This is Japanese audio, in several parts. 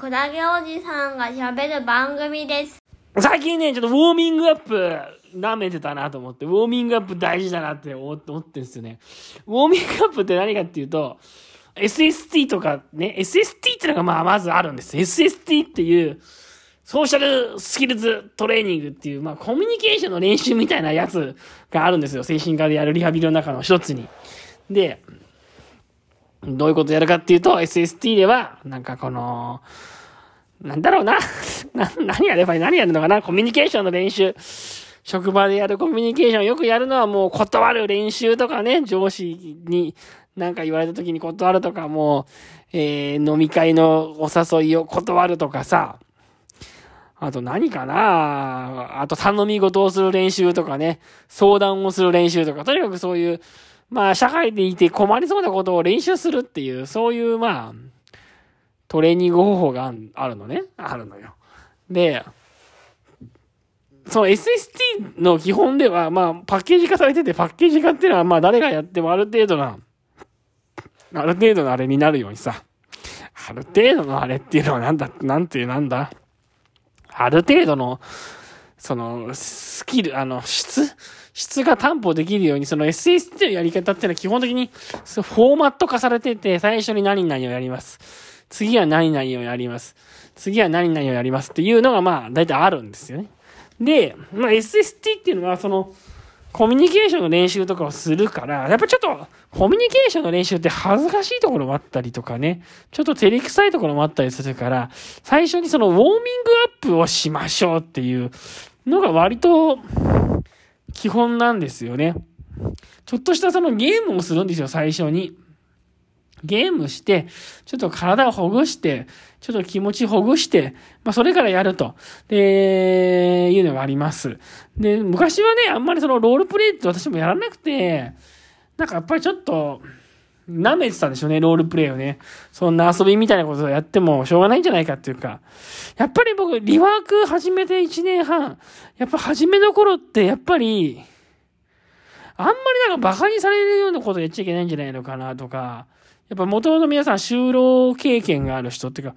クラゲおじさんが喋る番組です。最近ね、ちょっとウォーミングアップ舐めてたなと思って、ウォーミングアップ大事だなって思ってんですよね。ウォーミングアップって何かっていうと、SST とかね、SST ってのがまあまずあるんです。SST っていう、ソーシャルスキルズトレーニングっていう、まあコミュニケーションの練習みたいなやつがあるんですよ。精神科でやるリハビリの中の一つに。で、どういうことやるかっていうと、SST では、なんかこの、なんだろうな。な、何やればいい何やるのかなコミュニケーションの練習。職場でやるコミュニケーションよくやるのはもう断る練習とかね、上司になんか言われた時に断るとか、もう、えー、飲み会のお誘いを断るとかさ。あと何かなあと頼み事をする練習とかね、相談をする練習とか、とにかくそういう、まあ社会でいて困りそうなことを練習するっていう、そういうまあ、トレーニング方法があるのね。あるのよ。で、その SST の基本では、まあ、パッケージ化されてて、パッケージ化っていうのは、まあ、誰がやってもある程度な、ある程度のあれになるようにさ、ある程度のあれっていうのはなんだ、なんていうなんだ、ある程度の、その、スキル、あの、質質が担保できるように、その SST のやり方っていうのは基本的に、フォーマット化されてて、最初に何々をやります。次は何々をやります。次は何々をやりますっていうのが、まあ、大体あるんですよね。で、まあ、SST っていうのは、その、コミュニケーションの練習とかをするから、やっぱちょっと、コミュニケーションの練習って恥ずかしいところもあったりとかね、ちょっと照れくさいところもあったりするから、最初にそのウォーミングアップをしましょうっていうのが割と基本なんですよね。ちょっとしたそのゲームをするんですよ、最初に。ゲームして、ちょっと体をほぐして、ちょっと気持ちほぐして、まあそれからやると、で、いうのがあります。で、昔はね、あんまりそのロールプレイって私もやらなくて、なんかやっぱりちょっと、舐めてたんでしょうね、ロールプレイをね。そんな遊びみたいなことをやってもしょうがないんじゃないかっていうか。やっぱり僕、リワーク始めて1年半、やっぱ初めの頃って、やっぱり、あんまりなんか馬鹿にされるようなことやっちゃいけないんじゃないのかなとか、やっぱ元々皆さん就労経験がある人っていうか、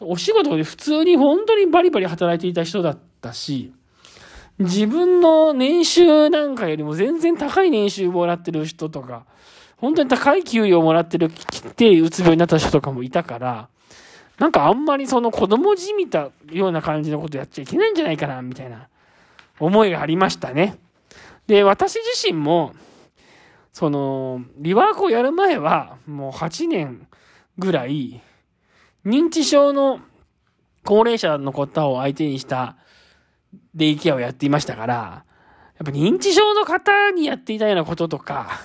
お仕事で普通に本当にバリバリ働いていた人だったし、自分の年収なんかよりも全然高い年収をもらってる人とか、本当に高い給与をもらってる、ってうつ病になった人とかもいたから、なんかあんまりその子供じみたような感じのことやっちゃいけないんじゃないかな、みたいな思いがありましたね。で、私自身も、その、リワークをやる前は、もう8年ぐらい、認知症の高齢者の方を相手にしたデイケアをやっていましたから、やっぱ認知症の方にやっていたようなこととか、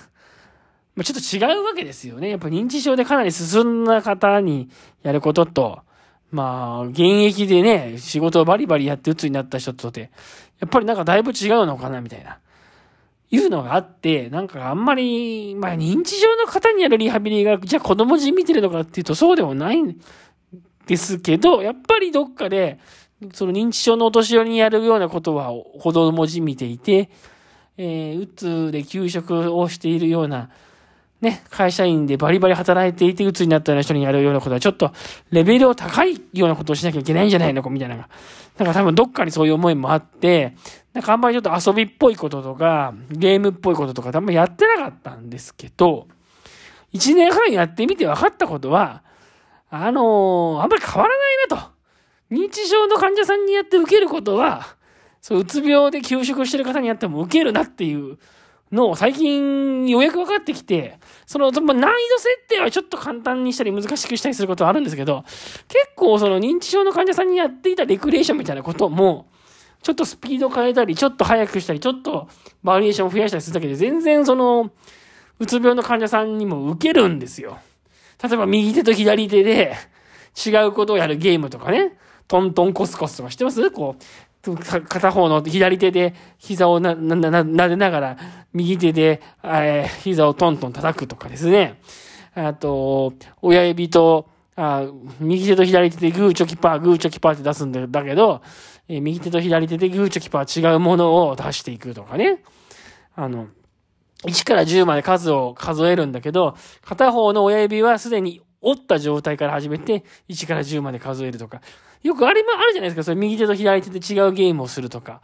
まあ、ちょっと違うわけですよね。やっぱ認知症でかなり進んだ方にやることと、まあ、現役でね、仕事をバリバリやって鬱になった人とて、やっぱりなんかだいぶ違うのかな、みたいな。いうのがあって、なんかあんまり、まあ認知症の方にやるリハビリが、じゃあ子供じ見てるのかっていうとそうでもないんですけど、やっぱりどっかで、その認知症のお年寄りにやるようなことは子供じ見ていて、えー、うつで休職をしているような、ね、会社員でバリバリ働いていて、うつになったような人にやるようなことは、ちょっとレベルを高いようなことをしなきゃいけないんじゃないのか、みたいな。なんか多分どっかにそういう思いもあって、なんかあんまりちょっと遊びっぽいこととか、ゲームっぽいこととか、あんまやってなかったんですけど、一年半やってみて分かったことは、あのー、あんまり変わらないなと。認知症の患者さんにやって受けることは、そう、うつ病で休職してる方にやっても受けるなっていうの最近ようやく分かってきて、その、ま難易度設定はちょっと簡単にしたり難しくしたりすることはあるんですけど、結構その認知症の患者さんにやっていたレクリエーションみたいなことも、ちょっとスピード変えたり、ちょっと速くしたり、ちょっとバリエーションを増やしたりするだけで、全然その、うつ病の患者さんにも受けるんですよ。例えば右手と左手で違うことをやるゲームとかね、トントンコスコスとか知ってます？こう、片方の左手で膝をな、な、な、撫でながら、右手で、えー、膝をトントン叩くとかですね。あと、親指と、あ右手と左手でグーチョキパー、グーチョキパーって出すんだけど、えー、右手と左手でグーチョキパー違うものを出していくとかね。あの、1から10まで数を数えるんだけど、片方の親指はすでに折った状態から始めて、1から10まで数えるとか。よくあれもあるじゃないですか。それ右手と左手で違うゲームをするとか。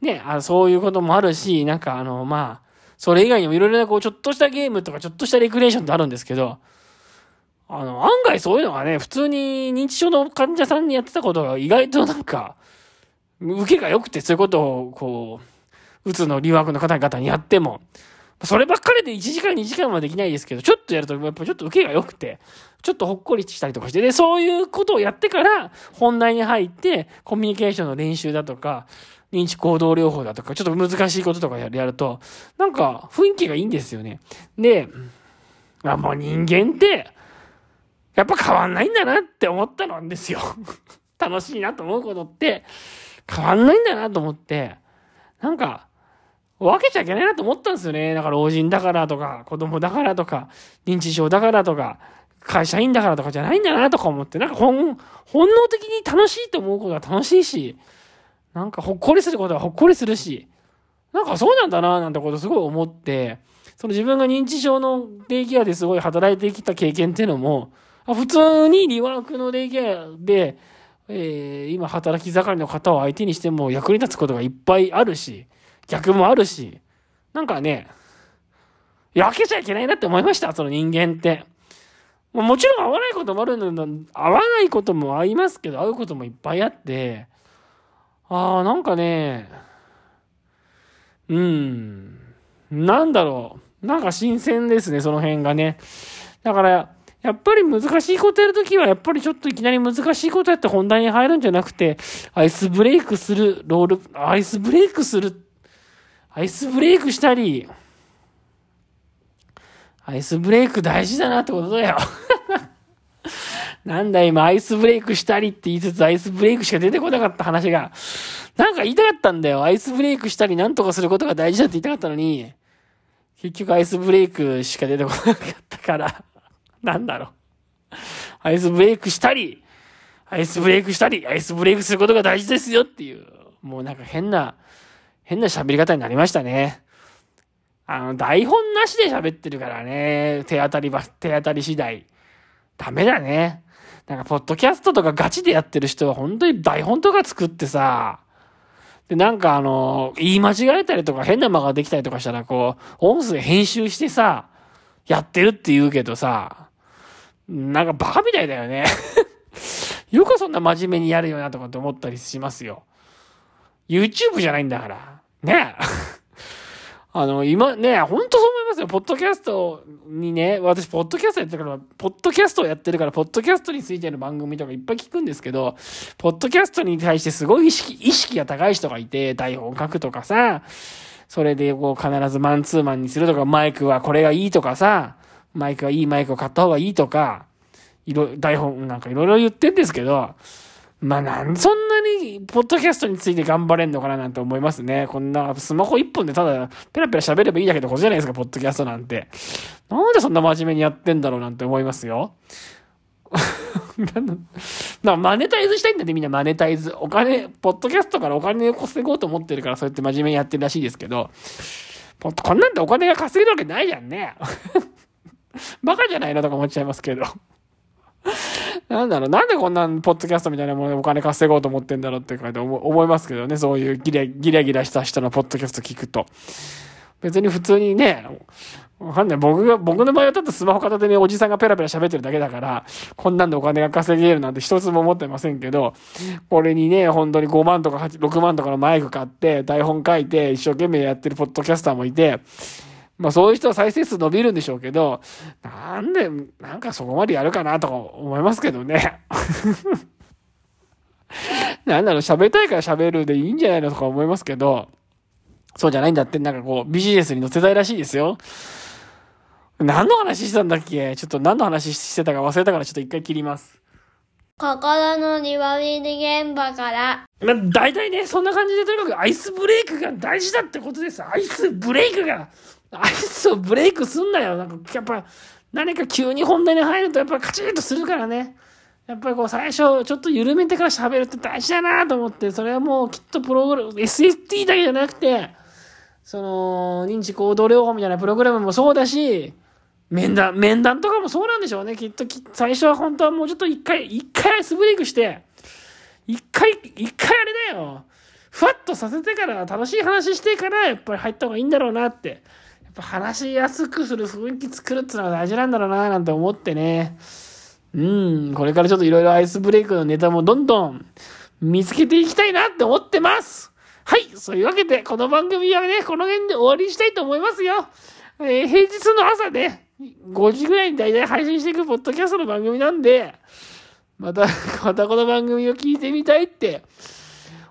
ね、あそういうこともあるし、なんかあの、まあ、それ以外にもいろいろなこう、ちょっとしたゲームとか、ちょっとしたレクリエーションってあるんですけど、あの、案外そういうのがね、普通に認知症の患者さんにやってたことが意外となんか、受けが良くてそういうことを、こう、うつの留学の方々にやっても、そればっかりで1時間2時間はできないですけど、ちょっとやるとやっぱちょっと受けが良くて、ちょっとほっこりしたりとかして、で、そういうことをやってから本題に入って、コミュニケーションの練習だとか、認知行動療法だとか、ちょっと難しいこととかやると、なんか雰囲気がいいんですよね。で、あ、もう人間って、やっぱ変わんないんだなって思ったのんですよ。楽しいなと思うことって、変わんないんだなと思って、なんか、分けちゃいけないなと思ったんですよね。だから老人だからとか、子供だからとか、認知症だからとか、会社員だからとかじゃないんだなとか思って、なんか本、本能的に楽しいと思うことは楽しいし、なんかほっこりすることはほっこりするし、なんかそうなんだななんてことすごい思って、その自分が認知症のデイケアですごい働いてきた経験っていうのも、普通にリワークのデイケアで、えー、今働き盛りの方を相手にしても役に立つことがいっぱいあるし、逆もあるし、なんかね、焼けちゃいけないなって思いました、その人間って。もちろん合わないこともあるのだ、合わないこともありますけど、合うこともいっぱいあって、ああ、なんかね、うん、なんだろう。なんか新鮮ですね、その辺がね。だから、やっぱり難しいことやるときは、やっぱりちょっといきなり難しいことやって本題に入るんじゃなくて、アイスブレイクする、ロール、アイスブレイクする、アイスブレイクしたり、アイスブレイク大事だなってことだよ。なんだ今、アイスブレイクしたりって言いつつ、アイスブレイクしか出てこなかった話が、なんか言いたかったんだよ。アイスブレイクしたりなんとかすることが大事だって言いたかったのに、結局アイスブレイクしか出てこなかったから、なんだろう。アイスブレイクしたり、アイスブレイクしたり、アイスブレイクすることが大事ですよっていう、もうなんか変な、変な喋り方になりましたね。あの、台本なしで喋ってるからね、手当たりば、手当たり次第。ダメだね。なんか、ポッドキャストとかガチでやってる人は本当に台本とか作ってさ、で、なんかあの、言い間違えたりとか変な間ができたりとかしたら、こう、音声編集してさ、やってるって言うけどさ、なんかバカみたいだよね よくそんな真面目にやるよなとかって思ったりしますよ。YouTube じゃないんだから。ね あの、今ね、ほんとそう思いますよ。ポッドキャストにね、私、ポッドキャストやってるから、ポッドキャストをやってるから、ポッドキャストについての番組とかいっぱい聞くんですけど、ポッドキャストに対してすごい意識、意識が高い人がいて、台本書くとかさ、それでこう必ずマンツーマンにするとか、マイクはこれがいいとかさ、マイクはいいマイクを買った方がいいとか、いろ、台本なんかいろいろ言ってんですけど、まあなんそんなに、ポッドキャストについて頑張れんのかななんて思いますね。こんな、スマホ一本でただ、ペラペラ喋ればいいだけのことじゃないですか、ポッドキャストなんて。なんでそんな真面目にやってんだろうなんて思いますよ。なマネタイズしたいんだってみんなマネタイズ。お金、ポッドキャストからお金を稼ごうと思ってるからそうやって真面目にやってるらしいですけど、こんなんでお金が稼げるわけないじゃんね。バカじゃないのとか思っちゃいますけど。なんだろう、なんでこんなポッドキャストみたいなものでお金稼ごうと思ってんだろうって思いますけどね、そういうギラギラギラした人のポッドキャスト聞くと。別に普通にね、わかんない。僕が、僕の場合はだスマホ片手におじさんがペラペラ喋ってるだけだから、こんなんでお金が稼げるなんて一つも思ってませんけど、これにね、本当に5万とか6万とかのマイク買って、台本書いて、一生懸命やってるポッドキャスターもいて、まあそういう人は再生数伸びるんでしょうけど、なんで、なんかそこまでやるかなとか思いますけどね。なんだろう、喋りたいから喋るでいいんじゃないのとか思いますけど、そうじゃないんだって、なんかこう、ビジネスに載せたいらしいですよ。何の話してたんだっけ？ちょっと何の話してたか忘れたからちょっと一回切ります。心のリワビリ現場から。まあ、大体ね、そんな感じでとにかくアイスブレイクが大事だってことです。アイスブレイクがアイスをブレイクすんなよ。なんか、やっぱ、何か急に本題に入ると、やっぱカチッとするからね。やっぱりこう最初、ちょっと緩めてから喋るって大事だなと思って、それはもうきっとプログラム、SST だけじゃなくて、その、認知行動療法みたいなプログラムもそうだし、面談、面談とかもそうなんでしょうね。きっとき、最初は本当はもうちょっと一回、一回アイスブレイクして、一回、一回あれだよ。ふわっとさせてから、楽しい話してから、やっぱり入った方がいいんだろうなって。ぱ話しやすくする雰囲気作るっていうのは大事なんだろうな、なんて思ってね。うん、これからちょっといろいろアイスブレイクのネタもどんどん見つけていきたいなって思ってます。はい、そういうわけで、この番組はね、この辺で終わりにしたいと思いますよ。えー平日の朝ね、5時ぐらいに大体配信していくポッドキャストの番組なんで、また、またこの番組を聞いてみたいって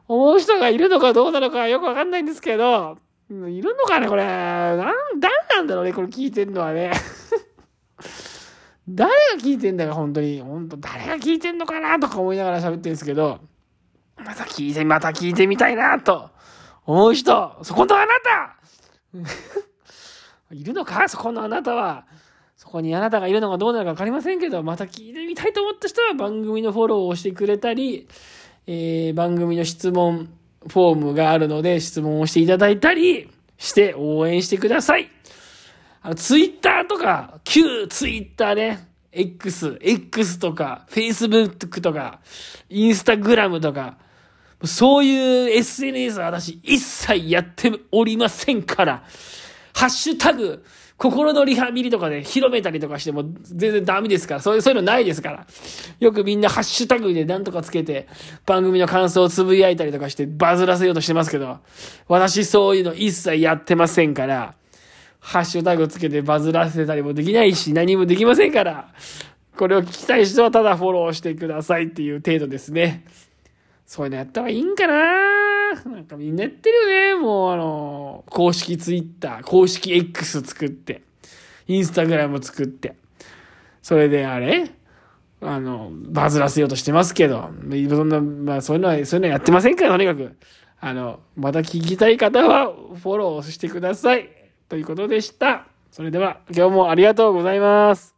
思う人がいるのかどうなのかよくわかんないんですけど、ういるのかねこれ。なん、誰なんだろうねこれ聞いてんのはね。誰が聞いてんだか本当に。本当誰が聞いてんのかなとか思いながら喋ってるんですけど、また聞いて、また聞いてみたいなと思う人、そこのあなた いるのか？そこのあなたは。そこにあなたがいるのかどうなのか分かりませんけど、また聞いてみたいと思った人は番組のフォローをしてくれたり、えー番組の質問フォームがあるので質問をしていただいたりして応援してください。あの、ツイッターとか、旧ツイッターね、X、X とか、Facebook とか、インスタグラムとか、そういう SNS は私一切やっておりませんから、ハッシュタグ、心のリハビリとかで広めたりとかしても全然ダメですから、そういう、そういうのないですから。よくみんなハッシュタグでなんとかつけて、番組の感想をつぶやいたりとかしてバズらせようとしてますけど、私そういうの一切やってませんから、ハッシュタグつけてバズらせたりもできないし、何もできませんから、これを聞きたい人はただフォローしてくださいっていう程度ですね。そういうのやった方がいいんかななんかみんなやってるよね。もうあの、公式ツイッター、公式 X 作って、インスタグラム作って、それであれあの、バズらせようとしてますけど、そんな、まあそういうのは、そういうのはやってませんから、とにかく。あの、また聞きたい方はフォローしてください。ということでした。それでは、今日もありがとうございます。